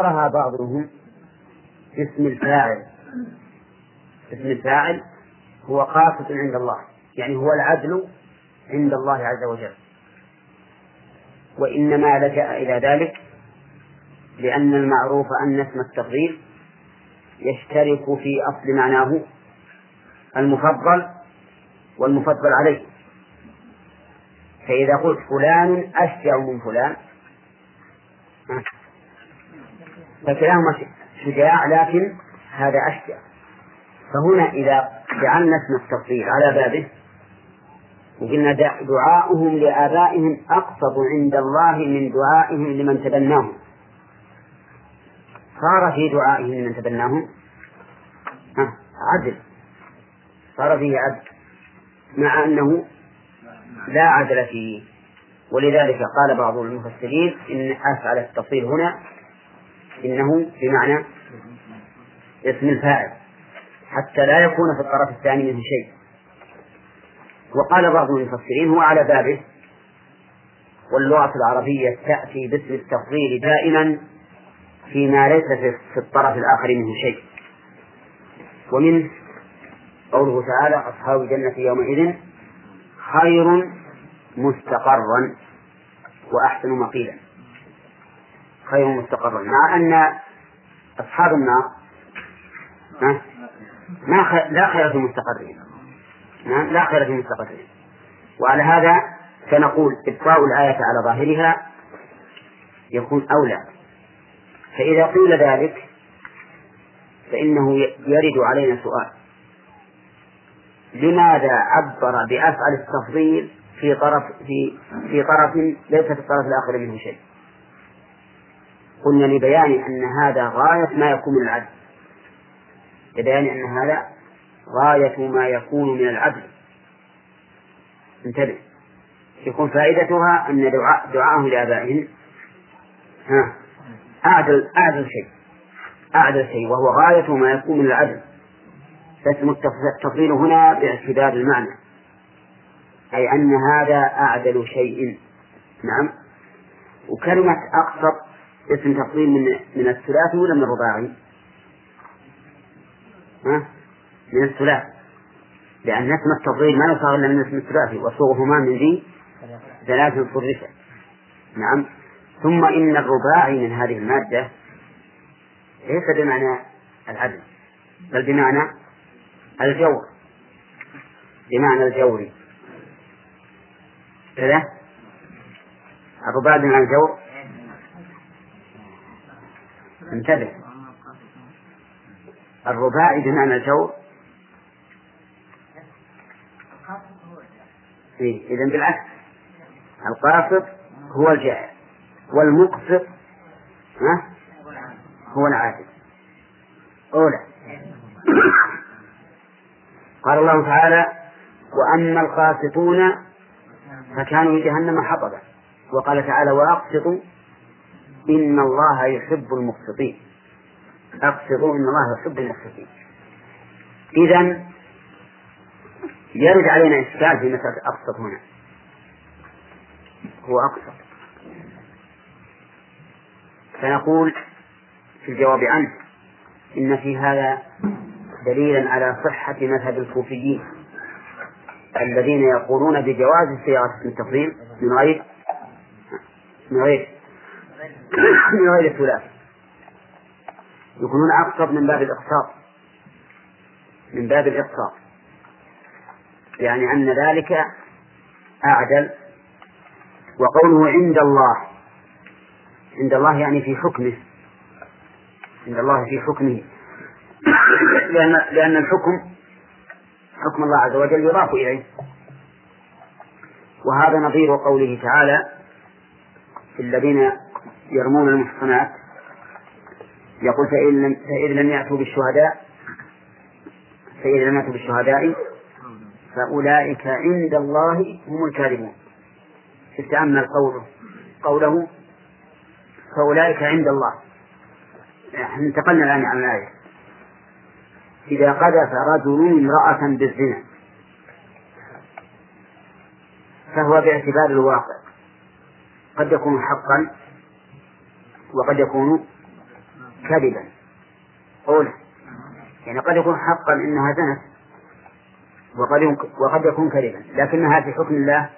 قرأها بعضهم باسم الفاعل. اسم الفاعل هو قاصد عند الله يعني هو العدل عند الله عز وجل. وإنما لجأ إلى ذلك لأن المعروف أن اسم التفضيل يشترك في أصل معناه المفضل والمفضل عليه. فإذا قلت فلان أشجع من فلان. فكلاهما شجاع لكن هذا أشجع. فهنا إذا جعلنا اسم التفضيل على بابه وقلنا دعاؤهم لآبائهم أقصد عند الله من دعائهم لمن تبناهم. صار في دعائهم لمن تبناهم؟ عدل. صار فيه عدل. مع أنه لا عدل فيه. ولذلك قال بعض المفسرين إن أفعل التفصيل هنا إنه بمعنى اسم الفاعل حتى لا يكون في الطرف الثاني منه شيء. وقال بعض المفسرين هو على بابه واللغة العربية تأتي باسم التفضيل دائما فيما ليس في الطرف الآخر منه شيء. ومنه قوله تعالى أصحاب الجنة يومئذ خير مستقرا وأحسن مقيلا. خير مستقرا مع أن أصحاب النار ما لا خير في المستقرين. لا خير في المستقرين. وعلى هذا فنقول إبقاء الآية على ظاهرها يكون أولى. فإذا قيل ذلك فإنه يرد علينا سؤال. لماذا عبر بأفعل التفضيل في طرف في في طرف ليس في الطرف الآخر منه شيء؟ قلنا لبيان أن هذا غاية ما يكون من العدل. لبيان أن هذا غاية ما يكون من العدل. انتبه. يكون فائدتها أن دعاء دعاءهم لآبائهم. ها. أعدل أعدل شيء. أعدل شيء. وهو غاية ما يكون من العدل. فاسم التفضيل هنا باعتبار المعنى. أي أن هذا أعدل شيء. نعم. وكلمة أقصر اسم تفضيل من من الثلاثي ولا من الرباعي؟ ها؟ من الثلاث. لأن اسم التفضيل ما يصار إلا من اسم الثلاثي وصوغهما من ذي ثلاث صرفة. نعم. ثم إن الرباعي من هذه المادة ليس بمعنى العدل بل بمعنى الجور. بمعنى الجور. كذا الرباعي بمعنى الجور؟ انتبه. الرباعي بمعنى الجور إيه؟ إذا بالعكس. القاصد هو الجائع والمقسط هو العادل أولى. قال الله تعالى وأما القاسطون فكانوا لجهنم حطبا. وقال تعالى وأقسطوا إن الله يحب المقسطين. أقسطوا إن الله يحب المقسطين. إذا يرد علينا إشكال في مسألة أقسط هنا. هو أقسط. فنقول في الجواب عنه إن في هذا دليلا على صحة مذهب الكوفيين الذين يقولون بجواز صياغة التفضيل من غير من غير من غير الثلاث يكونون أقصد من باب الإقساط من باب الإقساط يعني أن ذلك أعدل وقوله عند الله. عند الله يعني في حكمه. عند الله في حكمه. لأن لأن الحكم حكم الله عز وجل يضاف إليه. وهذا نظير قوله تعالى في الذين يرمون المحصنات يقول فإن لم فإذ لم يأتوا بالشهداء فإذا لم يأتوا بالشهداء فأولئك عند الله هم الكاذبون. تتأمل قوله قوله فأولئك عند الله. إحنا انتقلنا الآن عن الآية. إذا قذف رجل امرأة بالزنا فهو باعتبار الواقع. قد يكون حقا وقد يكون كذبا. قولا يعني قد يكون حقا إنها زنت وقد وقد يكون كذبا. لكنها في حكم الله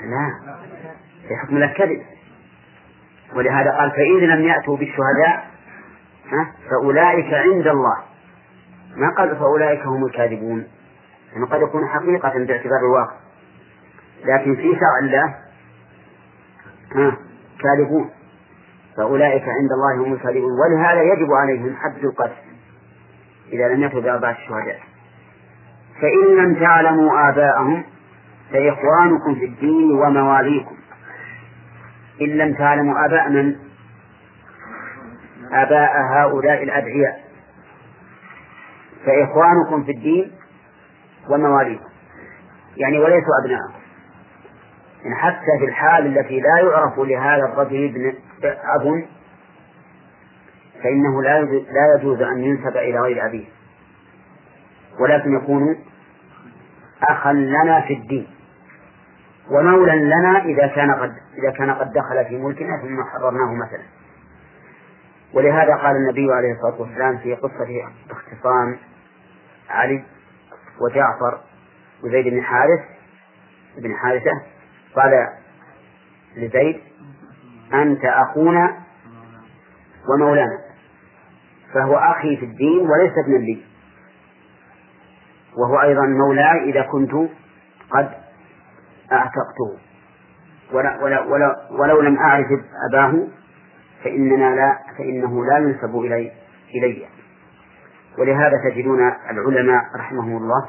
لا في حكم الله كذب. ولهذا قال فإن لم يأتوا بالشهداء فأولئك عند الله. ما قال فأولئك هم الكاذبون؟ يعني قد يكون حقيقة باعتبار الواقع. لكن في شرع الله كاذبون فأولئك عند الله هم الكاذبون ولهذا يجب عليهم حد القتل إذا لم يكن بأربعة الشهداء فإن لم تعلموا آباءهم فإخوانكم في الدين ومواليكم. إن لم تعلموا آباء من؟ آباء هؤلاء الأدعياء. فإخوانكم في الدين ومواليكم. يعني وليسوا أبناءكم حتى في الحال التي لا يعرف لهذا الرجل ابن أب فإنه لا لا يجوز أن ينسب إلى غير أبيه. ولكن يكون أخا لنا في الدين ومولا لنا إذا كان قد إذا كان قد دخل في ملكنا ثم حررناه مثلا. ولهذا قال النبي عليه الصلاة والسلام في قصة اختصام علي وجعفر وزيد بن حارث بن حارثة قال لزيد أنت أخونا ومولانا فهو أخي في الدين وليس ابنا لي. وهو أيضا مولاي إذا كنت قد أعتقته. ولا ولا ولا ولو لم أعرف أباه فإننا لا فإنه لا ينسب إلي إلي. ولهذا تجدون العلماء رحمهم الله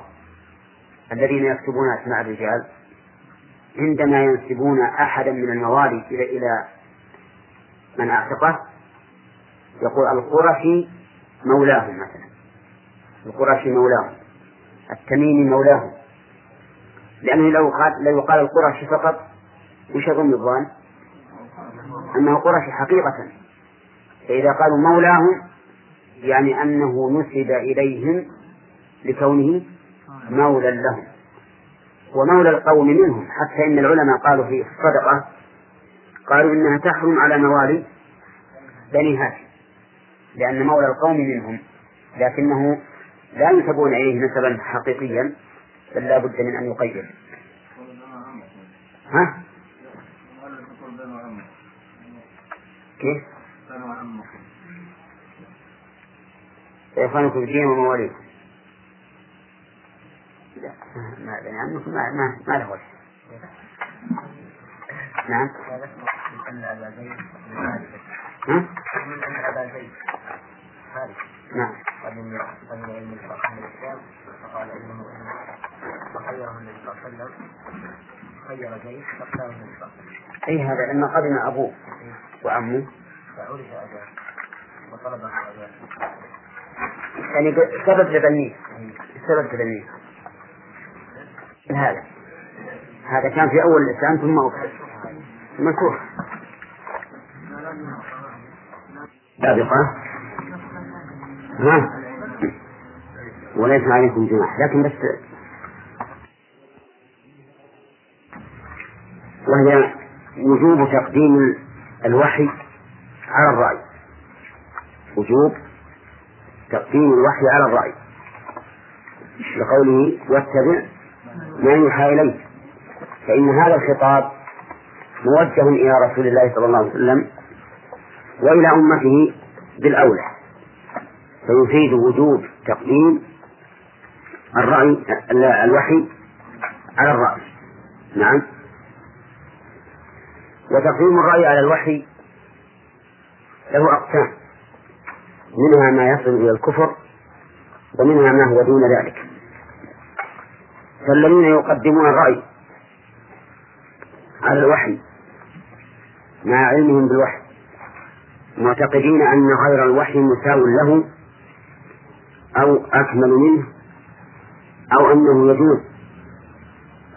الذين يكتبون أسماء الرجال عندما ينسبون أحدا من الموالي إلى إلى من أعتقه يقول القرشي مولاهم مثلا. القرشي مولاهم التميمي مولاهم. لأنه لو قال لو قال القرشي فقط وش يظن الظان؟ أنه قرشي حقيقة. فإذا قالوا مولاهم يعني أنه نسب إليهم لكونه مولى لهم. ومولى القوم منهم حتى إن العلماء قالوا في الصدقة قالوا إنها تحرم على موالي بني هاشم لأن مولى القوم منهم لكنه لا ينسبون إليه نسبا حقيقيا بل لا بد من أن يقيد ها؟ كيف؟ إخوانكم في الدين ومواليكم ما بني عمكم ما ما, ما له وجه. نعم؟ من أن أبا زيد نعم. قدم علم الفقه من الإسلام فقال إنه فخيره النبي صلى الله عليه وسلم خير زيد فاختاره النبي صلى الله عليه وسلم أي هذا لما قدم أبوه وعمه فعرف أباه وطلبه أباه يعني سبب لبنيه. سبب لبنيه. هذا. هذا كان في أول الإسلام ثم أكثر مكروه. سابقة. ها؟ وليس عليكم جناح. لكن بس وهي وجوب تقديم الوحي على الرأي. وجوب تقديم الوحي على الرأي. لقوله واتبع ما يوحى إليك فإن هذا الخطاب موجه إلى رسول الله صلى الله عليه وسلم وإلى أمته بالأولى فيفيد وجوب تقديم الرأي الوحي على الرأي نعم. وتقديم الرأي على الوحي له أقسام منها ما يصل إلى الكفر ومنها ما هو دون ذلك. فالذين يقدمون الرأي. على الوحي. مع علمهم بالوحي. معتقدين أن غير الوحي مساو له أو أكمل منه أو أنه يجوز.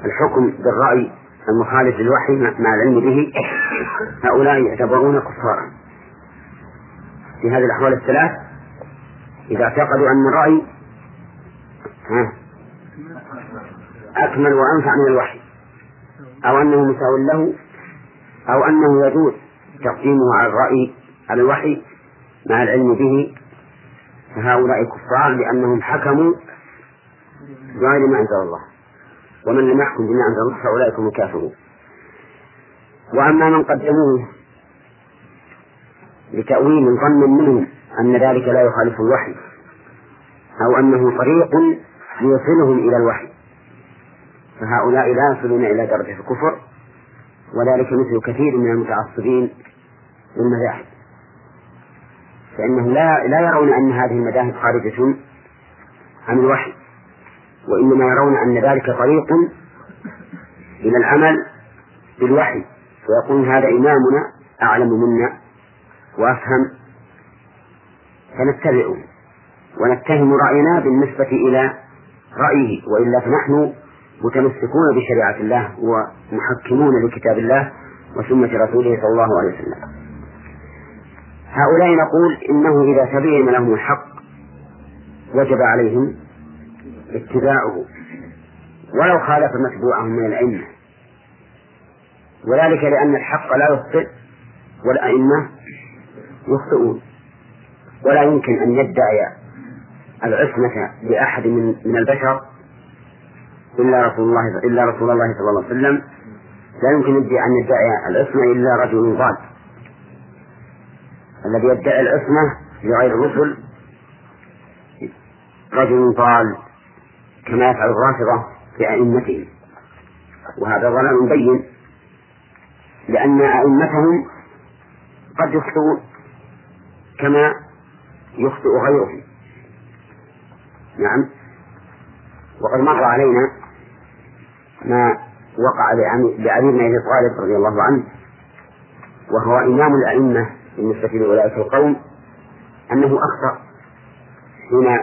الحكم بالرأي المخالف للوحي مع العلم به هؤلاء يعتبرون كفارا. في هذه الأحوال الثلاث إذا اعتقدوا أن الرأي أكمل وأنفع من الوحي. أو أنه مساو له أو أنه يجوز تقديمه على الرأي على الوحي مع العلم به. فهؤلاء كفار لأنهم حكموا بغير ما أنزل الله. ومن لم يحكم بما أنزل الله فأولئك هم الكافرون. وأما من قدموه لتأويل ظن منهم أن ذلك لا يخالف الوحي أو أنه طريق يوصلهم إلى الوحي. فهؤلاء لا يصلون إلى درجة الكفر وذلك مثل كثير من المتعصبين للمذاهب. فإنه لا لا يرون أن هذه المذاهب خارجة عن الوحي وإنما يرون أن ذلك طريق إلى العمل بالوحي. فيقول هذا إمامنا أعلم منا وأفهم فنتبعه ونتهم رأينا بالنسبة إلى رأيه وإلا فنحن متمسكون بشريعة الله ومحكمون لكتاب الله وسنة رسوله صلى الله عليه وسلم. هؤلاء نقول إنه إذا تبين لهم الحق وجب عليهم اتباعه ولو خالف متبوعهم من الأئمة. وذلك لأن الحق لا يخطئ والأئمة يخطئون. ولا يمكن أن يدعي العصمة لأحد من البشر إلا رسول الله إلا رسول الله صلى الله عليه وسلم. لا يمكن أن يدعي العصمة إلا رجل ضال. الذي يدعي العصمة لغير الرسل رجل ضال كما يفعل الرافضة في أئمتهم. وهذا ضلال بين لأن أئمتهم قد يخطئون كما يخطئ غيرهم. نعم. وقد مر علينا ما وقع لعلي بن أبي طالب رضي الله عنه وهو إمام الأئمة بالنسبة لاولئك القوم أنه أخطأ حين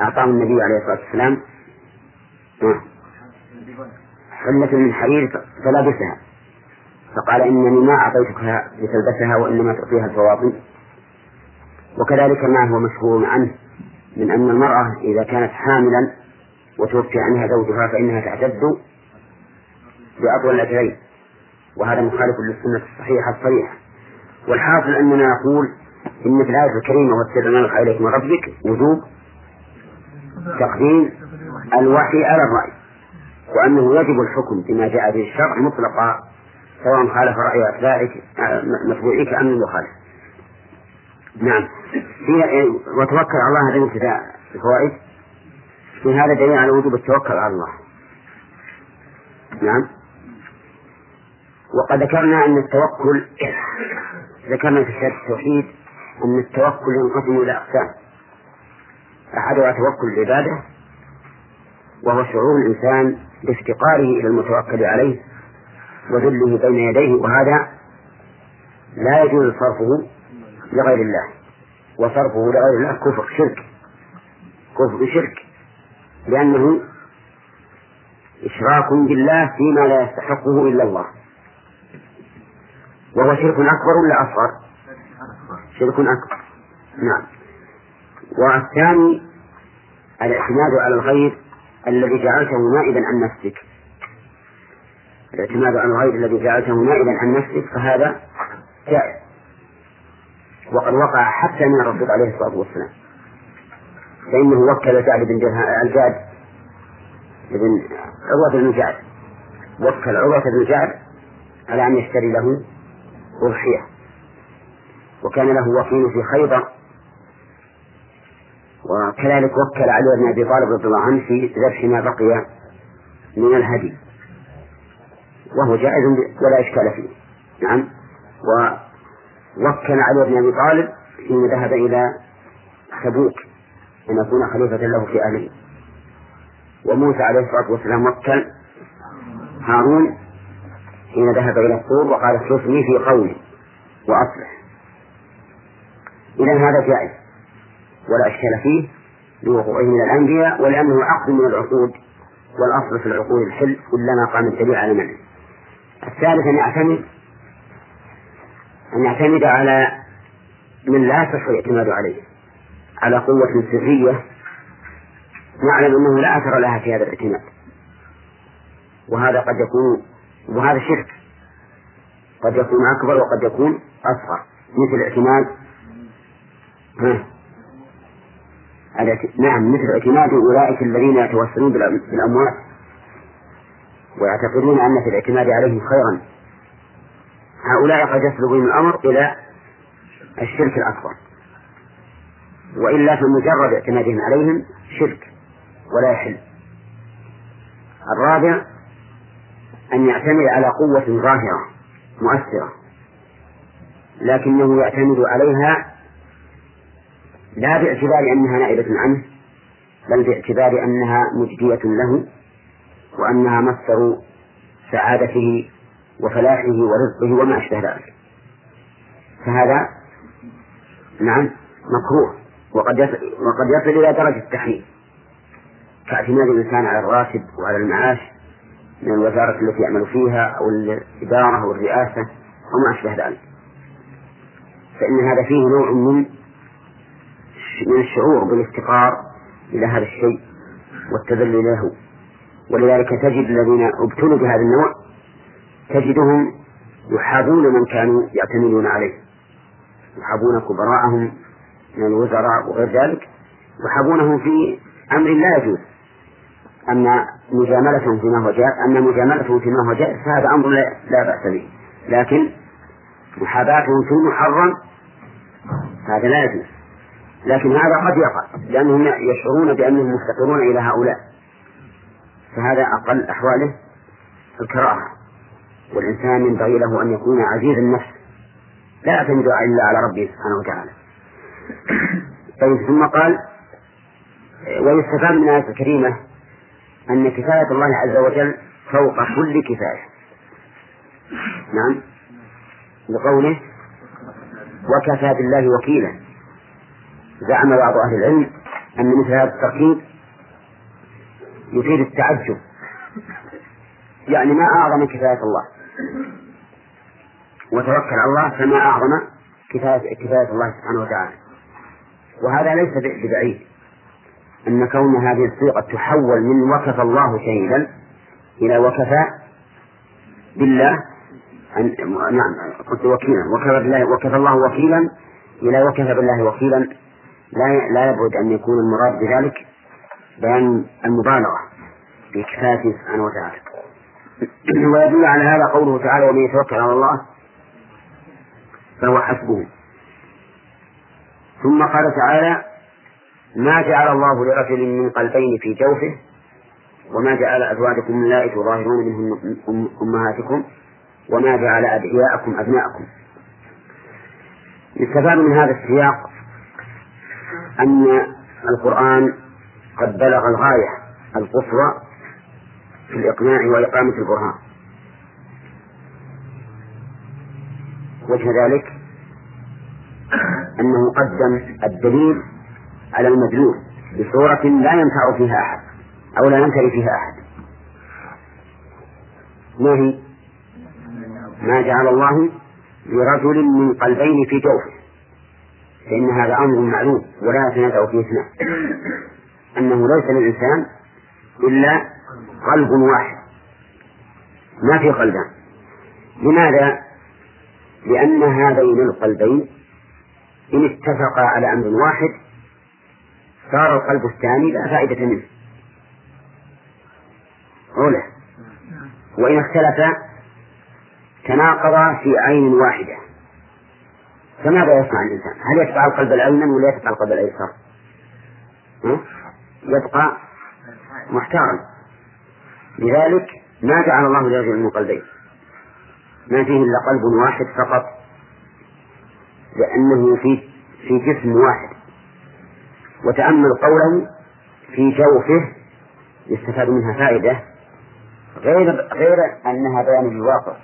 أعطاه النبي عليه الصلاة والسلام. حلة من حرير فلبسها فقال إنني ما أعطيتك لتلبسها وإنما تعطيها الفواطم. وكذلك ما هو مشهور عنه من أن المرأة إذا كانت حاملا وتوفي عنها زوجها فإنها تعتد بأطول الأجرين. وهذا مخالف للسنة الصحيحة الصريحة. والحاصل أننا نقول إن في الآية الكريمة والسر ما إليك من ربك وجوب تقديم الوحي على الرأي وأنه يجب الحكم بما جاء به الشرع مطلقا سواء خالف رأي أتباعك متبوعيك أم لم يخالف. نعم. في وتوكل على الله هذا ابتداء الفوائد. في هذا دليل على وجوب التوكل على الله. نعم. وقد ذكرنا أن التوكل ذكرنا في كتاب التوحيد أن التوكل ينقسم إلى أقسام. أحدها توكل العبادة وهو شعور الإنسان بافتقاره إلى المتوكل عليه وذله بين يديه وهذا لا يجوز صرفه لغير الله. وصرفه لغير الله كفر شرك. كفر شرك. لأنه إشراك بالله فيما لا يستحقه إلا الله. وهو شرك أكبر ولا أصغر؟ شرك أكبر. نعم. والثاني الاعتماد على الغير الذي جعلته نائبا عن نفسك. الاعتماد على الغير الذي جعلته نائبا عن نفسك فهذا جائز. وقد وقع حتى من الرسول عليه الصلاة والسلام. فإنه وكل سعد بن الجاد بن عروة بن جعد وكل عروة بن جعد على أن يشتري له أضحية. وكان له وكيل في خيبر. وكذلك وكل علي بن أبي طالب رضي الله عنه في ذبح ما بقي من الهدي. وهو جائز ولا إشكال فيه. نعم. ووكل علي بن أبي طالب حين ذهب إلى تبوك. أن يكون خليفة له في أهله. وموسى عليه الصلاة والسلام وكل هارون حين ذهب إلى الطور وقال اخلفني في قولي وأصلح. إذا هذا جائز. ولا إشكال فيه لوقوعه من الأنبياء ولأنه عقد من العقود والأصل في العقود الحل كلما قام الدليل على منه. الثالث أن يعتمد أن يعتمد على من لا يصح الاعتماد عليه. على قوة سرية نعلم أنه لا أثر لها في هذا الاعتماد. وهذا قد يكون وهذا شرك قد يكون أكبر وقد يكون أصغر. مثل اعتماد نعم مثل اعتماد أولئك الذين يتوسلون بالأموات. ويعتقدون أن في الاعتماد عليهم خيرا. هؤلاء قد يصل بهم الأمر إلى الشرك الأكبر. وإلا فمجرد اعتمادهم عليهم شرك ولا يحل. الرابع أن يعتمد على قوة ظاهرة مؤثرة لكنه يعتمد عليها لا باعتبار أنها نائبة عنه بل باعتبار أنها مجدية له وأنها مصدر سعادته وفلاحه ورزقه وما أشبه ذلك. فهذا نعم مكروه. وقد يصل وقد يصل إلى درجة التحريم. كاعتماد الإنسان على الراتب وعلى المعاش من الوزارة التي يعمل فيها أو الإدارة أو الرئاسة وما أشبه ذلك. فإن هذا فيه نوع من من الشعور بالافتقار إلى هذا الشيء والتذلل له. ولذلك تجد الذين ابتلوا بهذا النوع تجدهم يحابون من كانوا يعتمدون عليه. يحابون كبراءهم من الوزراء وغير ذلك يحابونهم في أمر لا يجوز. أما مجاملتهم فيما هو جائز أما مجاملتهم فيما هو جائز فهذا أمر لا بأس به. لكن محاباتهم في المحرم هذا لا يجوز. لكن هذا قد يقع لأنهم يشعرون بأنهم مفتقرون إلى هؤلاء. فهذا أقل أحواله الكراهة. والإنسان ينبغي له أن يكون عزيز النفس لا يعتمد إلا على ربه سبحانه وتعالى. طيب ثم قال ويستفاد من الآية الكريمة أن كفاية الله عز وجل فوق كل كفاية. نعم. لقوله وكفى بالله وكيلا. زعم بعض أهل العلم أن مثل هذا التركيب يفيد التعجب. يعني ما أعظم كفاية الله. وتوكل على الله فما أعظم كفاية كفاية الله سبحانه وتعالى. وهذا ليس ببعيد. أن كون هذه الصيغة تحول من وكف الله شهيدا إلى وكفى بالله أن نعم قلت وكيلا. وكفى بالله وكفى الله وكيلا إلى وكفى بالله وكيلا. لا لا يبعد أن يكون المراد بذلك بيان المبالغة في كفايته سبحانه وتعالى. ويدل على هذا قوله تعالى ومن يتوكل على الله فهو حسبه. ثم قال تعالى ما جعل الله لرجل من قلبين في جوفه وما جعل أزواجكم اللائي تظاهرون منهن أمهاتكم وما جعل أدعياءكم أبناءكم. يستفاد من هذا السياق أن القرآن قد بلغ الغاية القصوى في الإقناع وإقامة البرهان. وجه ذلك أنه قدم الدليل على المدلول بصورة لا ينفع فيها أحد أو لا ينكر فيها أحد. ما هي؟ ما جعل الله لرجل من قلبين في جوفه. فإن هذا أمر معلوم ولا يتنازع فيه إثنان. أنه ليس للإنسان إلا قلب واحد. ما في قلبان. لماذا؟ لأن هذين القلبين إن اتفقا على أمر واحد صار القلب الثاني لا فائدة منه. أولى. وإن اختلفا تناقضا في عين واحدة. فماذا يصنع الإنسان؟ هل يتبع القلب الأيمن ولا يتبع القلب الأيسر؟ يبقى محتارا. لذلك ما جعل الله لرجل من قلبين. ما فيه إلا قلب واحد فقط. لأنه في في جسم واحد. وتأمل قوله في جوفه يستفاد منها فائدة غير غير أنها بيان للواقع.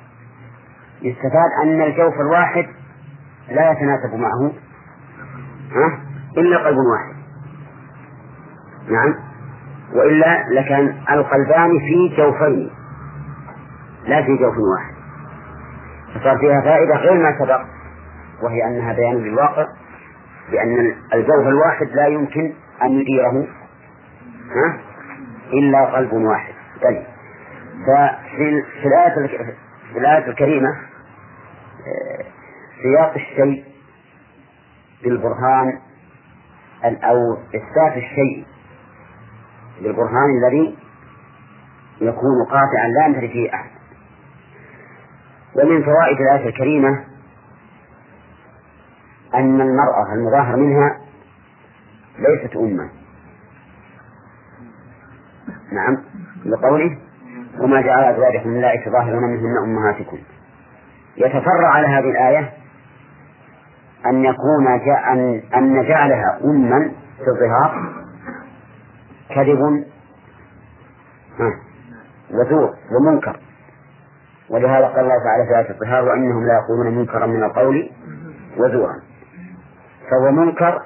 يستفاد أن الجوف الواحد لا يتناسب معه. ها؟ إلا قلب واحد. نعم. وإلا لكان القلبان في جوفين لا في جوف واحد. فصار فيها فائدة غير ما سبق. وهي أنها بيان للواقع بأن الجوف الواحد لا يمكن أن يديره ها؟ إلا قلب واحد. طيب. ففي في الآية في الآية الكريمة آه، سياق الشيء بالبرهان أو إثبات الشيء بالبرهان الذي يكون قاطعا لا ينتهي فيه أحد. ومن فوائد الآية الكريمة أن المرأة المظاهر منها ليست أما نعم. لقوله وما جعل أزواجكم اللائي تظاهرون منهن أمهاتكم. يتفرع على هذه الآية أن يكون أن أن جعلها أما في الظهار كذب وزور ومنكر. ولهذا قال الله تعالى في آية الظهار وإنهم لا يقولون منكرا من القول وزورا. فهو منكر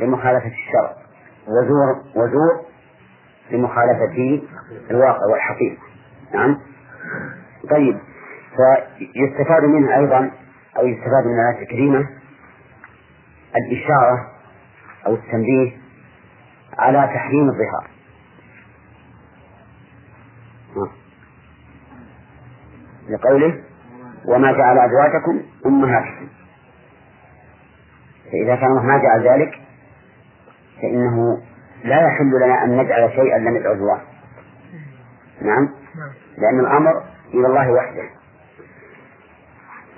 لمخالفة الشرع وزور وزور لمخالفة الواقع والحقيقة. نعم؟ طيب فيستفاد منها أيضا أو يستفاد من الآية الكريمة الإشارة أو التنبيه على تحريم الظهار. لقوله وما جعل أزواجكم أمهاتكم فإذا كان الله ما جعل ذلك فإنه لا يحل لنا أن نجعل شيئا لم يدعو الله. نعم؟ لأن الأمر إلى الله وحده.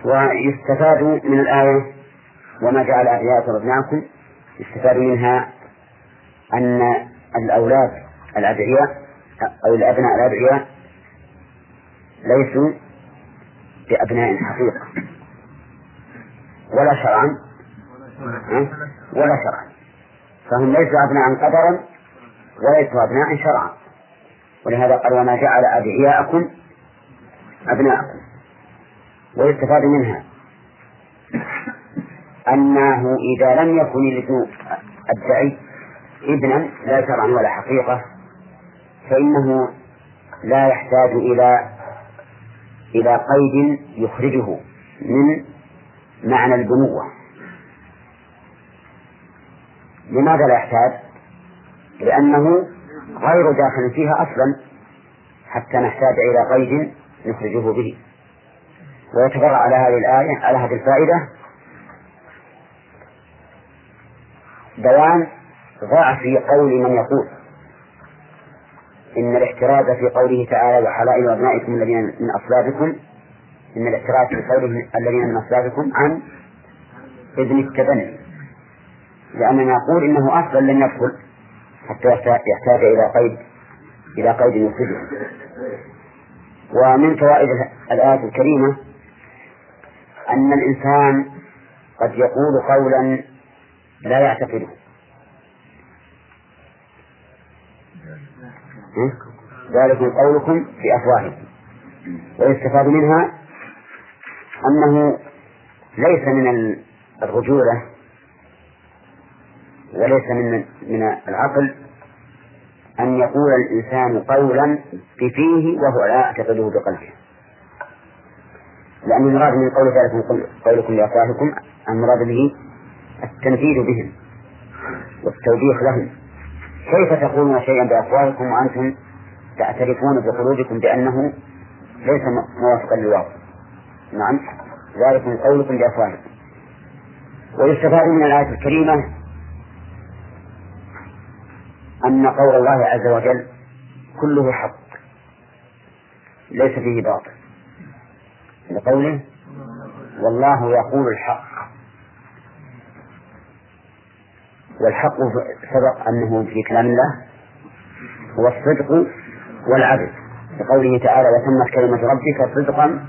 ويستفاد من الآية وما جعل أدعياءكم أبناءكم يستفاد منها أن الأولاد الأدعياء أو الأبناء الأدعياء ليسوا بأبناء حقيقة. ولا شرعا ولا شرعا. فهم ليسوا أبناء قدرا وليسوا أبناء شرعا. ولهذا قال وما جعل أدعياءكم أبناءكم. ويستفاد منها أنه إذا لم يكن الابن الدعي ابنا لا شرعا ولا حقيقة فإنه لا يحتاج إلى إلى قيد يخرجه من معنى البنوة. لماذا لا يحتاج؟ لأنه غير داخل فيها أصلا حتى نحتاج إلى قيد نخرجه به. ويتفرع على هذه الآية على هذه الفائدة بيان ضعف قول من يقول. إن الاحتراز في قوله تعالى وحلائل أبنائكم الذين من أصلابكم إن الاحتراز في قوله الذين من أصلابكم عن ابن التبني. لأننا نقول إنه أصلا لن يدخل حتى يحتاج إلى قيد إلى قيد يخرجه ومن فوائد الآية الكريمة أن الإنسان قد يقول قولا لا يعتقده. ذلك قولكم في أفواهكم. ويستفاد منها أنه ليس من الرجولة وليس من من العقل أن يقول الإنسان قولا بفيه وهو لا يعتقده بقلبه. لأن المراد من قول ذلك قولكم لأفواهكم المراد به التنفيذ بهم والتوبيخ لهم. كيف تقولون شيئا بأفواهكم وأنتم تعترفون بقلوبكم بأنه ليس موافقا للواقع؟ نعم ذلك من قولكم بأفواهكم. ويستفاد من الآية الكريمة أن قول الله عز وجل كله حق ليس فيه باطل. لقوله والله يقول الحق. والحق سبق أنه في كلام الله هو الصدق والعدل. لقوله تعالى وتمت كلمة ربك صدقا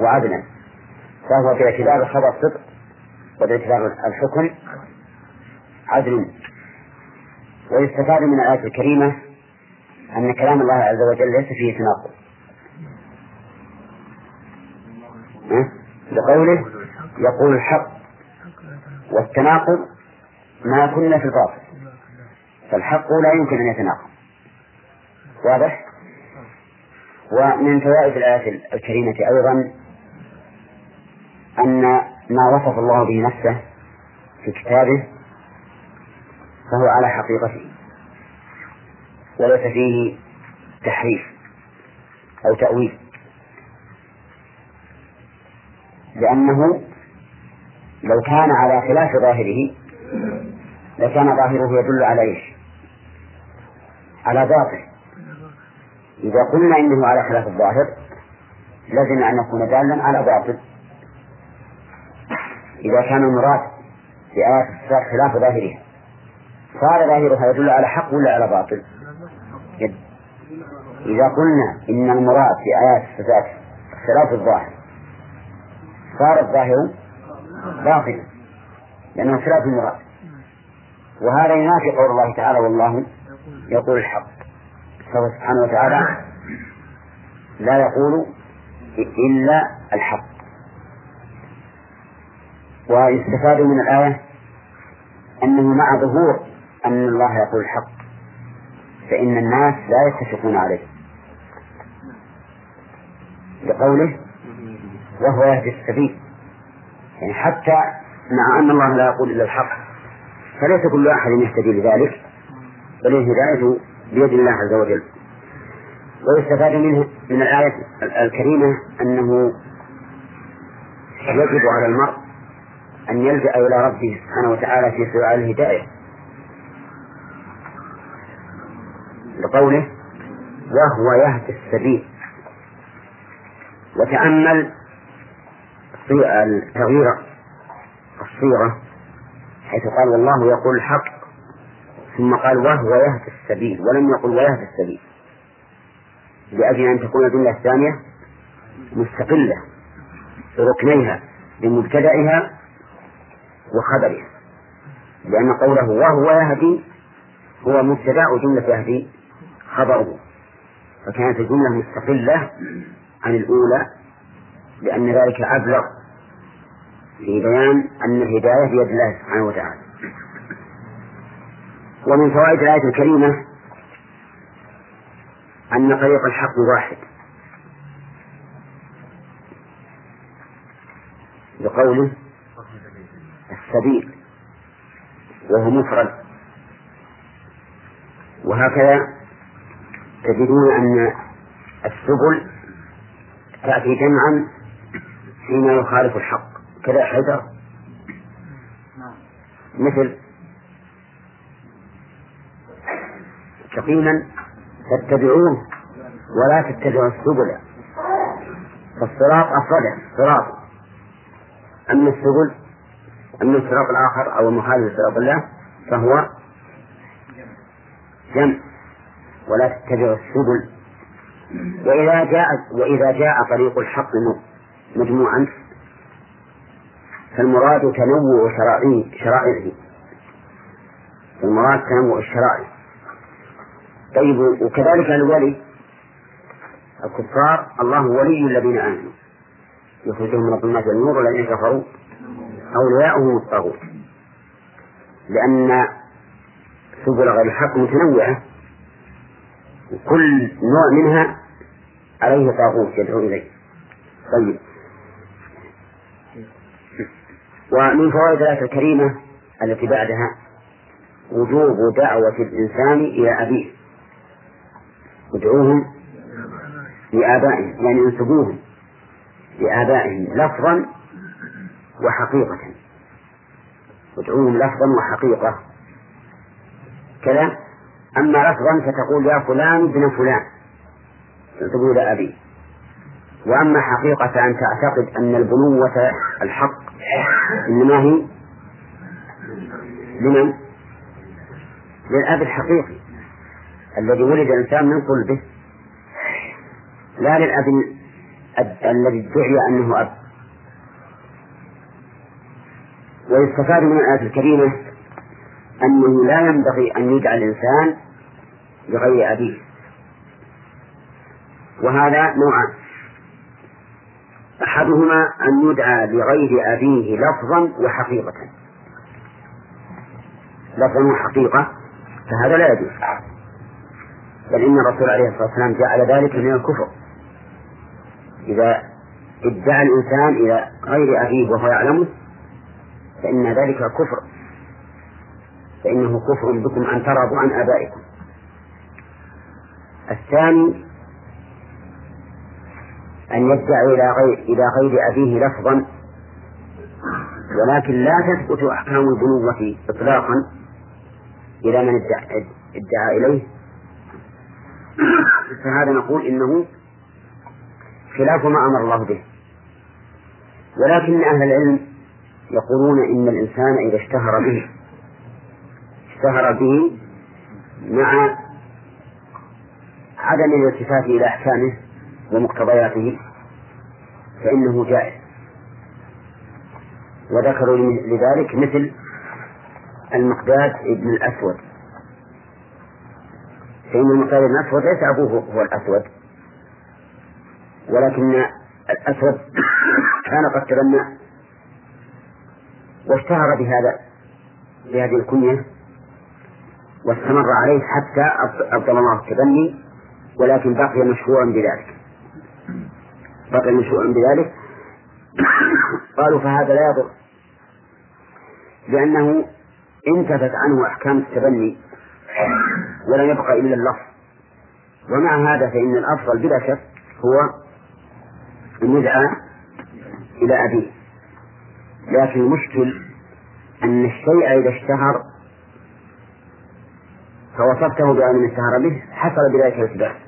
وعدلا. فهو باعتبار الخبر صدق وباعتبار الحكم عدل. ويستفاد من الآية الكريمة أن كلام الله عز وجل ليس فيه تناقض. لقوله يقول الحق والتناقض ما كنا في الباطل. فالحق لا يمكن أن يتناقض. واضح؟ ومن فوائد الآية الكريمة أيضا أن ما وصف الله به نفسه في كتابه فهو على حقيقته. وليس فيه تحريف أو تأويل. لأنه لو كان على خلاف ظاهره لكان ظاهره يدل على إيش؟ على باطل. إذا قلنا إنه على خلاف الظاهر لازم أن يكون دالا على باطل. إذا كان المراد في آيات الصفات خلاف ظاهرها صار ظاهرها يدل على حق ولا على باطل؟ إذا قلنا إن المراد في آيات الصفات خلاف الظاهر صار الظاهر باطلا لأنه خلاف المراد. وهذا ينافي قول الله تعالى والله يقول الحق. فهو سبحانه وتعالى لا يقول إلا الحق. ويستفاد من الآية أنه مع ظهور أن الله يقول الحق. فإن الناس لا يتفقون عليه. لقوله وهو يهدي السبيل. يعني حتى مع أن الله لا يقول إلا الحق فليس كل أحد يهتدي لذلك بل الهداية بيد الله عز وجل. ويستفاد منه من الآية الكريمة أنه يجب على المرء أن يلجأ إلى ربه سبحانه وتعالى في سؤال الهداية. لقوله وهو يهدي السبيل. وتأمل تغيير الصيغة حيث قال والله يقول الحق ثم قال وهو يهدي السبيل ولم يقل ويهدي السبيل. لأجل أن تكون الجملة الثانية مستقلة بركنيها بمبتدئها وخبرها لأن قوله وهو يهدي هو مبتدأ جملة يهدي خبره. فكانت الجملة مستقلة عن الأولى لأن ذلك أبلغ في بيان أن الهداية بيد الله سبحانه وتعالى. ومن فوائد الآية الكريمة أن طريق الحق واحد. بقوله السبيل وهو مفرد. وهكذا تجدون أن السبل تأتي جمعا فيما يخالف الحق كذا حذر مثل يقينا فاتبعوه ولا تتبعوا السبل فالصراط أفرده صراط. أما السبل أما الصراط الآخر أو المخالف لصراط الله فهو جمع. ولا تتبعوا السبل. وإذا جاء وإذا جاء طريق الحق مجموعا فالمراد تنوع شرائعه. المراد تنوع الشرائع. طيب وكذلك الولي. الكفار الله ولي الذين آمنوا. يخرجهم من الظلمات النور والذين كفروا. أولياؤهم الطاغوت. لأن سبل غير الحق متنوعة. وكل نوع منها عليه طاغوت يدعو إليه. طيب. ومن فوائد الآية الكريمة التي بعدها وجوب دعوة الإنسان إلى أبيه. ادعوهم لآبائهم يعني انسبوهم لآبائهم لفظا وحقيقة. ادعوهم لفظا وحقيقة. كذا؟ أما لفظا فتقول يا فلان ابن فلان. إلى أبيه وأما حقيقة أن تعتقد أن البنوة الحق إنما هي لمن؟ للأب الحقيقي. الذي ولد الإنسان من صلبه لا للأب الذي ادعي أنه أب. ويستفاد من الآية الكريمة أنه لا ينبغي أن يدعى الإنسان بغير أبيه. وهذا نوعان أحدهما أن يدعى بغير أبيه لفظا وحقيقة. لفظا وحقيقة فهذا لا يجوز. بل إن الرسول عليه الصلاة والسلام جعل ذلك من الكفر. إذا ادعى الإنسان إلى غير أبيه وهو يعلمه فإن ذلك كفر. فإنه كفر بكم أن ترضوا عن آبائكم. الثاني أن يدعي إلى غير إلى غير أبيه لفظا ولكن لا تثبت أحكام البنوة إطلاقا إلى من ادعى, إليه. فهذا نقول إنه خلاف ما أمر الله به. ولكن أهل العلم يقولون إن الإنسان إذا اشتهر به اشتهر به مع عدم الالتفات إلى أحكامه ومقتضياته فإنه جائز. وذكروا لذلك مثل المقداد ابن الأسود. فإن المقداد ابن الأسود ليس أبوه هو الأسود. ولكن الأسود كان قد تبنى واشتهر بهذا بهذه الكنية واستمر عليه حتى أبطل الله التبني. ولكن بقي مشهورا بذلك. بقي مشهورا بذلك. قالوا فهذا لا يضر لأنه انتفت عنه أحكام التبني ولم يبقى إلا اللفظ. ومع هذا فإن الأفضل بلا شك هو أن يدعى إلى أبيه. لكن المشكل أن الشيء إذا اشتهر فوصفته بأن اشتهر به حصل بذلك التباس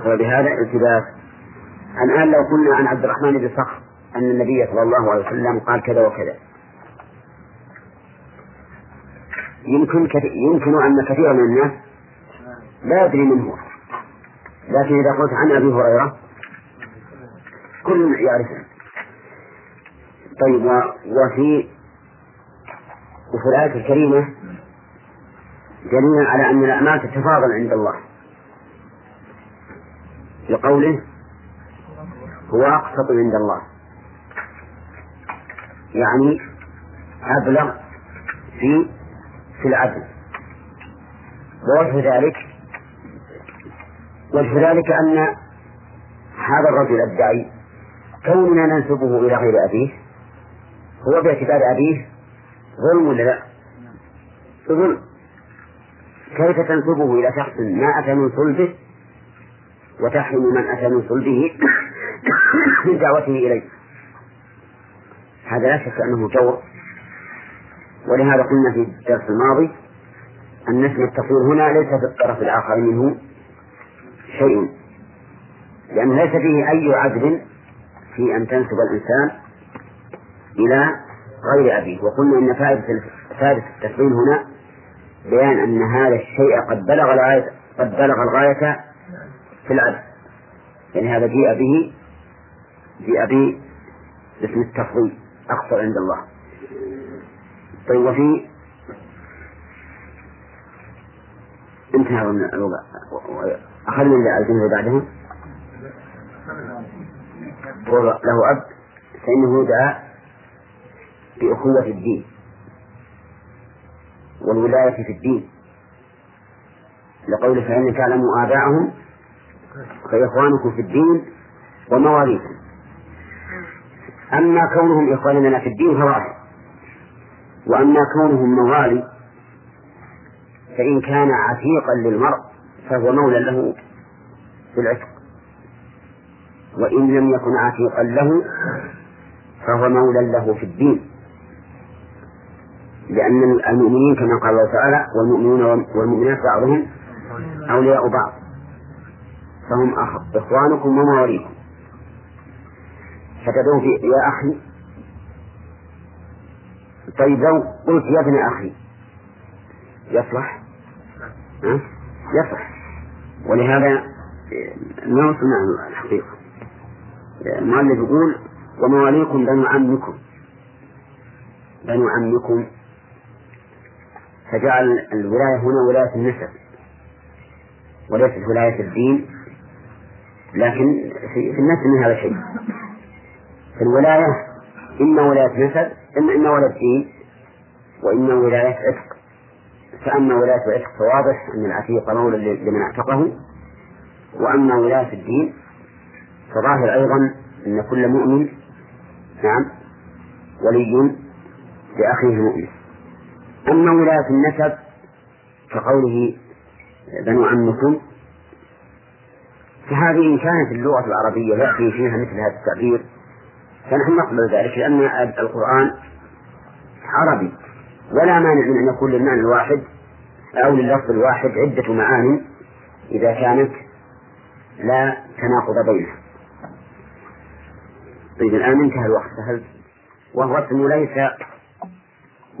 حصل بهذا التباس. الآن لو قلنا عن عبد الرحمن بن صخر أن النبي صلى الله عليه وسلم قال كذا وكذا. يمكن كثير يمكن أن كثيرا من الناس لا يدري من هو. لكن إذا قلت عن أبي هريرة كل يعرفه. طيب وفي وفي الآية الكريمة دليل على أن الأعمال تتفاضل عند الله. لقوله هو أقسط عند الله. يعني أبلغ في في العدل. ووجه ذلك وجه ذلك أن هذا الرجل الداعي كوننا ننسبه إلى غير أبيه هو باعتبار أبيه ظلم ولا لا؟ ظلم. كيف تنسبه إلى شخص ما أتى من صلبه وتحرم من أتى من صلبه من دعوته إليه. هذا لا شك أنه جور. ولهذا قلنا في الدرس الماضي أن اسم التفويض هنا ليس في الطرف الآخر منه شيء لأنه ليس فيه أي عدل في أن تنسب الإنسان إلى غير أبيه. وقلنا إن فائدة فائدة هنا بيان أن هذا الشيء قد بلغ الغاية قد بلغ الغاية في العدل. يعني هذا جيء به جيء به باسم التفضيل أقصر عند الله. طيب وفي انتهى من الوضع. أخذنا الجملة بعدها له أب فإنه يدعى بأخوة الدين والولاية في الدين. لقوله فإن تعلموا آباءهم فإخوانكم في الدين ومواليكم. أما كونهم إخواننا في الدين فظاهر وأما كونهم موالي فإن كان عتيقا للمرء فهو مولى له في العتق وإن لم يكن عتيقا له فهو مولى له في الدين. لأن المؤمنين كما قال الله تعالى والمؤمنون والمؤمنات بعضهم أولياء بعض. فهم إخوانكم ومواليكم فتدعو في يا أخي. طيب لو قلت يا ابن أخي يصلح؟ يصلح. ولهذا ما وصلنا الحقيقة. المؤلف يقول ومواليكم بنو عمكم. بنو عمكم. فجعل الولاية هنا ولاية النسب وليست ولاية الدين. لكن في, في النسب من هذا في الولاية إما ولاية نسب إما إما ولاية دين وإما ولاية عتق. فأما ولاية العتق فواضح أن العتيق مولى لمن اعتقه وأما ولاية الدين فظاهر أيضا أن كل مؤمن نعم ولي لأخيه المؤمن أما ولاية النسب كقوله بنو عمكم فهذه إن كانت اللغة العربية يأتي فيها مثل هذا التعبير فنحن نقبل ذلك لأن القرآن عربي. ولا مانع من أن يكون للمعنى الواحد أو لللفظ الواحد عدة معان إذا كانت لا تناقض بينها. طيب الآن انتهى الوقت. هل وهو اسم ليس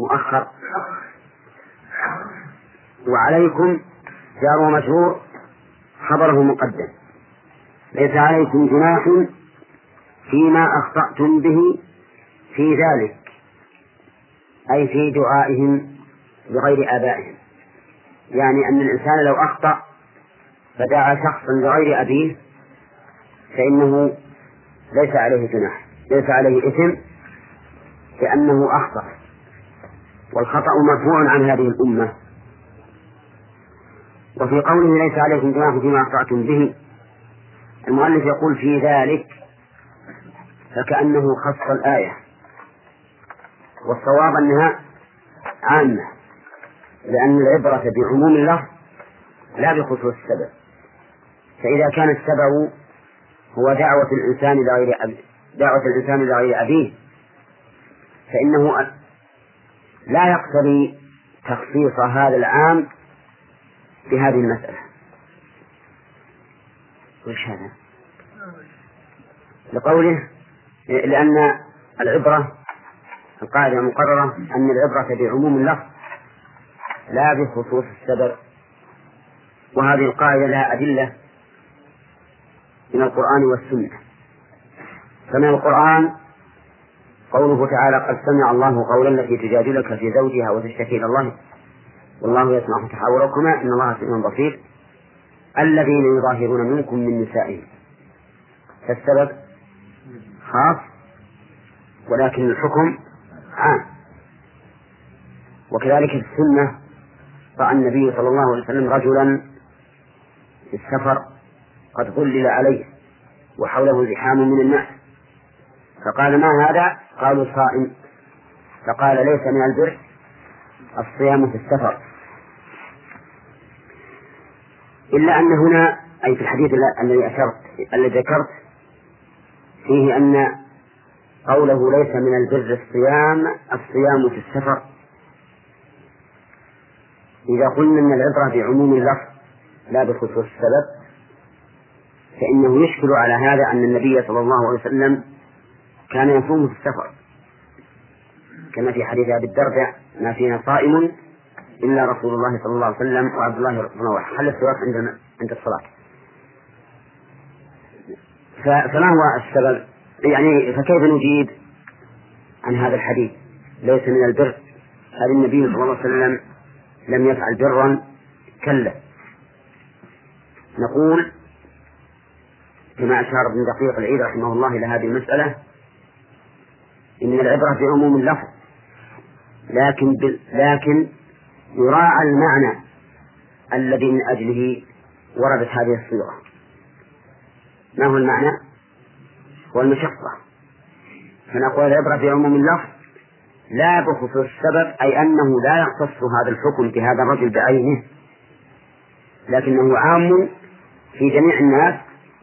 مؤخر؟ وعليكم جار ومجرور خبره مقدم. ليس عليكم جناح فيما أخطأتم به في ذلك أي في دعائهم بغير آبائهم. يعني أن الإنسان لو أخطأ فدعا شخصا بغير أبيه فإنه ليس عليه جناح ليس عليه إثم لأنه أخطأ. والخطأ مرفوع عن هذه الأمة. وفي قوله ليس عليكم جناح فيما أخطأتم به المؤلف يقول في ذلك فكأنه خص الآية. والصواب أنها عامة لأن العبرة بعموم اللفظ لا بخصوص السبب. فإذا كان السبب هو دعوة الإنسان لغير أبيه دعوة الإنسان لغير أبيه فإنه لا يقتضي تخصيص هذا العام بهذه المسألة. وش هذا؟ لقوله لأن العبرة القاعدة المقررة أن العبرة بعموم اللفظ لا بخصوص السبب وهذه القاعدة لها أدلة من القرآن والسنة فمن القرآن قوله تعالى قد سمع الله قولا التي تجادلك في زوجها وتشتكي إلى الله والله يسمع تحاوركما إن الله سميع بصير الذين يظاهرون منكم من نسائهم. فالسبب خاص ولكن الحكم عام. وكذلك في السنة رأى النبي صلى الله عليه وسلم رجلا في السفر قد ظلل عليه وحوله زحام من الناس. فقال ما هذا؟ قالوا صائم. فقال ليس من البر الصيام في السفر. إلا أن هنا أي في الحديث الذي أشرت الذي ذكرت فيه أن قوله ليس من البر الصيام الصيام في السفر. إذا قلنا أن العبرة بعموم اللفظ لا بخصوص السبب فإنه يشكل على هذا أن النبي صلى الله عليه وسلم كان يصوم في السفر. كما في حديث أبي الدرداء ما فينا صائم إلا رسول الله صلى الله عليه وسلم وعبد الله بن حل السواك عند عند الصلاة فما هو السبب؟ يعني فكيف نجيب عن هذا الحديث؟ ليس من البر هل النبي صلى الله عليه وسلم لم يفعل برا؟ كلا نقول كما أشار ابن دقيق العيد رحمه الله إلى هذه المسألة إن العبرة بعموم اللفظ لكن لكن يراعى المعنى الذي من أجله وردت هذه الصيغة ما هو المعنى؟ هو المشقة فنقول العبرة بعموم اللفظ لا بخصوص السبب أي أنه لا يختص هذا الحكم بهذا الرجل بعينه لكنه عام في جميع الناس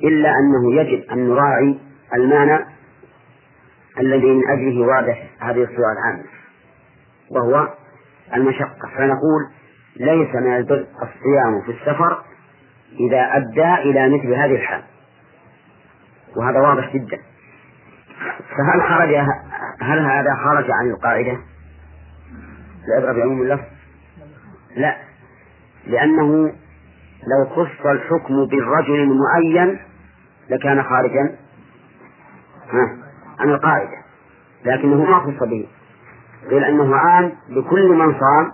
إلا أنه يجب أن نراعي المعنى الذي من أجله وردت هذه الصيغة العامة وهو المشقة. فنقول ليس من البر الصيام في السفر إذا أدى إلى مثل هذه الحال. وهذا واضح جدا. فهل خرج هل هذا خرج عن القاعدة؟ العبرة بعموم اللفظ؟ لا. لأنه لو خص الحكم بالرجل المعين لكان خارجا عن القاعدة. لكنه ما خص به. قيل أنه عام لكل من صام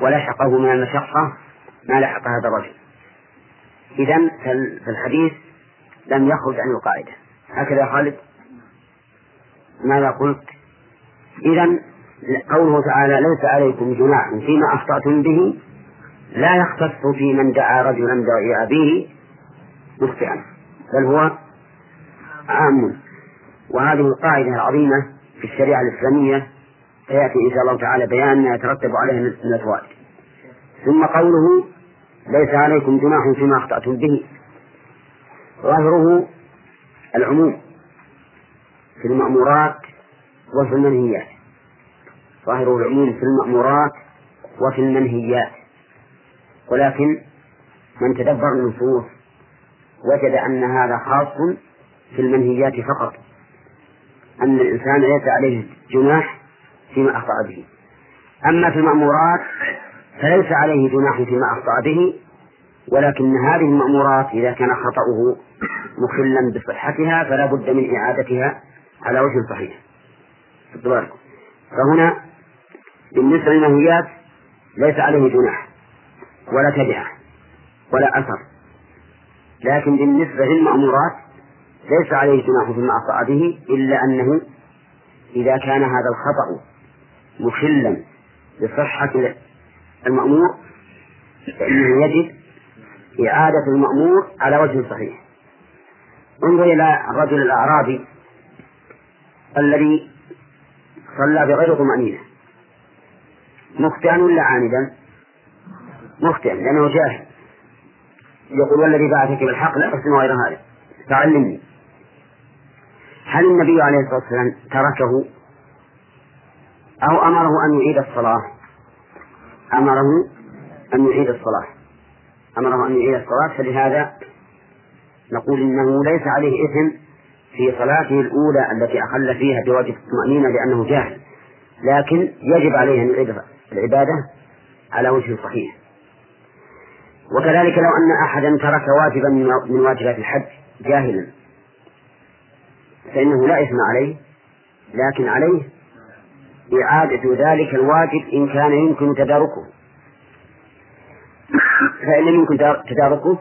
ولحقه من المشقة ما لحق هذا الرجل. إذا فالحديث لم يخرج عن القاعدة. هكذا خالد؟ ماذا قلت؟ إذا قوله تعالى ليس عليكم جناح فيما أخطأتم به لا يختص في من دعا رجلا دعي أبيه مخطئا بل هو عام. وهذه القاعدة العظيمة في الشريعة الإسلامية سيأتي إن شاء الله تعالى بيان ما يترتب عليه من الفوائد ثم قوله ليس عليكم جناح فيما أخطأتم به. ظاهره العموم في المأمورات وفي المنهيات. ظاهر العموم في المأمورات وفي المنهيات. ولكن من تدبر النصوص وجد أن هذا خاص في المنهيات فقط. أن الإنسان ليس عليه جناح فيما أخطأ به. أما في المأمورات فليس عليه جناح فيما أخطأ به ولكن هذه المأمورات إذا كان خطأه مخلا بصحتها فلا بد من إعادتها على وجه صحيح. فهنا بالنسبة للمنهيات ليس عليه جناح ولا تبعة ولا أثر. لكن بالنسبة للمأمورات ليس عليه جناح فيما أخطأ به إلا أنه إذا كان هذا الخطأ مخلا بصحة المأمور فإنه يجب إعادة المأمور على وجه صحيح. انظر إلى الرجل الأعرابي الذي صلى بغير طمأنينة. مخطئا ولا عامدا؟ مخطئا لأنه جاهل. يقول والذي بعثك بالحق لا أحسن غير هذا. فعلمني هل النبي عليه الصلاة والسلام تركه أو أمره أن يعيد الصلاة. أمره أن يعيد الصلاة. أمره أن يعيد الصلاة فلهذا نقول إنه ليس عليه إثم في صلاته الأولى التي أخل فيها بواجب الطمأنينة لأنه جاهل. لكن يجب عليه أن يعيد العبادة على وجه صحيح. وكذلك لو أن أحدا ترك واجبا من واجبات الحج جاهلا فإنه لا إثم عليه لكن عليه إعادة ذلك الواجب إن كان يمكن تداركه. فإن لم يمكن تداركه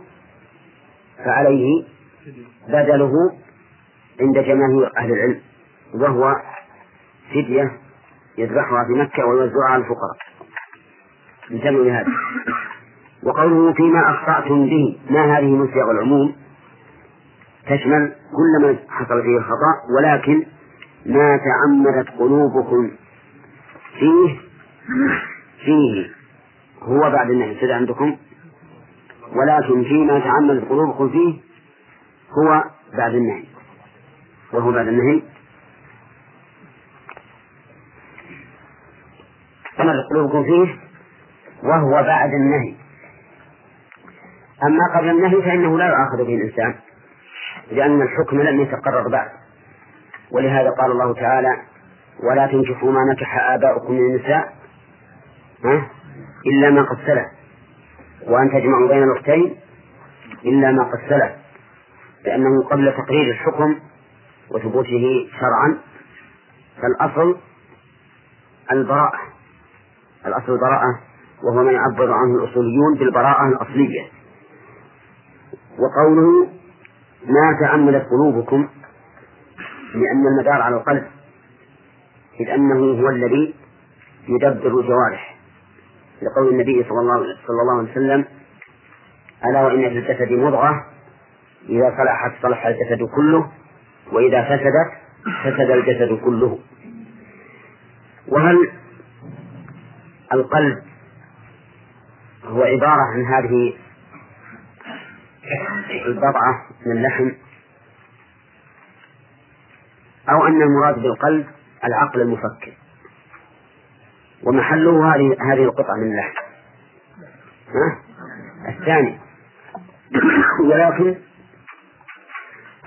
فعليه بدله عند جماهير أهل العلم وهو فدية يذبحها في مكة ويوزعها على الفقراء. انتبهوا لهذا. وقوله فيما أخطأتم به ما هذه من صيغ العموم؟ تشمل كل ما حصل فيه الخطأ ولكن ما تعمدت قلوبكم فيه فيه هو بعد النهي. كذا عندكم؟ ولكن فيما تعمدت قلوبكم فيه هو بعد النهي. وهو بعد النهي. تعمدت قلوبكم فيه وهو بعد النهي. أما قبل النهي فإنه لا يؤاخذ به الإنسان لأن الحكم لم يتقرر بعد. ولهذا قال الله تعالى ولا تنكحوا ما نكح آباؤكم من النساء. ها؟ إلا ما قد سلف. وأن تجمعوا بين الأختين إلا ما قد سلف. لأنه قبل تقرير الحكم وثبوته شرعا فالأصل البراءة. الأصل البراءة وهو ما يعبر عنه الأصوليون بالبراءة الأصلية. وقوله ما تأملت قلوبكم لأن المدار على القلب. إذ أنه هو الذي يدبر الجوارح لقول النبي صلى الله, صلى الله عليه وسلم ألا وإن في الجسد مضغة إذا صلحت صلح الجسد كله وإذا فسدت فسد الجسد كله. وهل القلب هو عبارة عن هذه البضعة من اللحم؟ أو أن المراد بالقلب العقل المفكر. ومحله هذه هذه القطعة من اللحم ها؟ الثاني. ولكن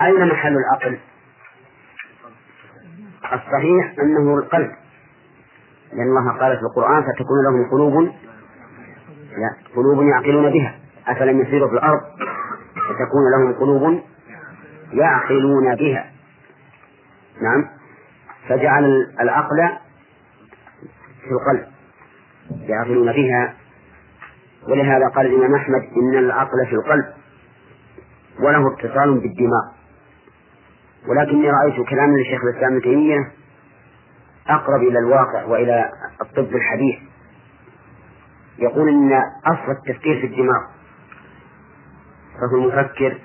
أين محل العقل؟ الصحيح أنه القلب. لأن الله قال في القرآن فتكون لهم قلوب لا قلوب يعقلون بها. أفلم يسيروا في الأرض؟ فتكون لهم قلوب يعقلون بها. نعم. فجعل العقل في القلب. يعقلون بها ولهذا قال الإمام أحمد إن العقل في القلب وله اتصال بالدماغ. ولكني رأيت كلام للشيخ الإسلام ابن تيمية أقرب إلى الواقع وإلى الطب الحديث. يقول إن أصل التفكير في الدماغ. فهو المفكر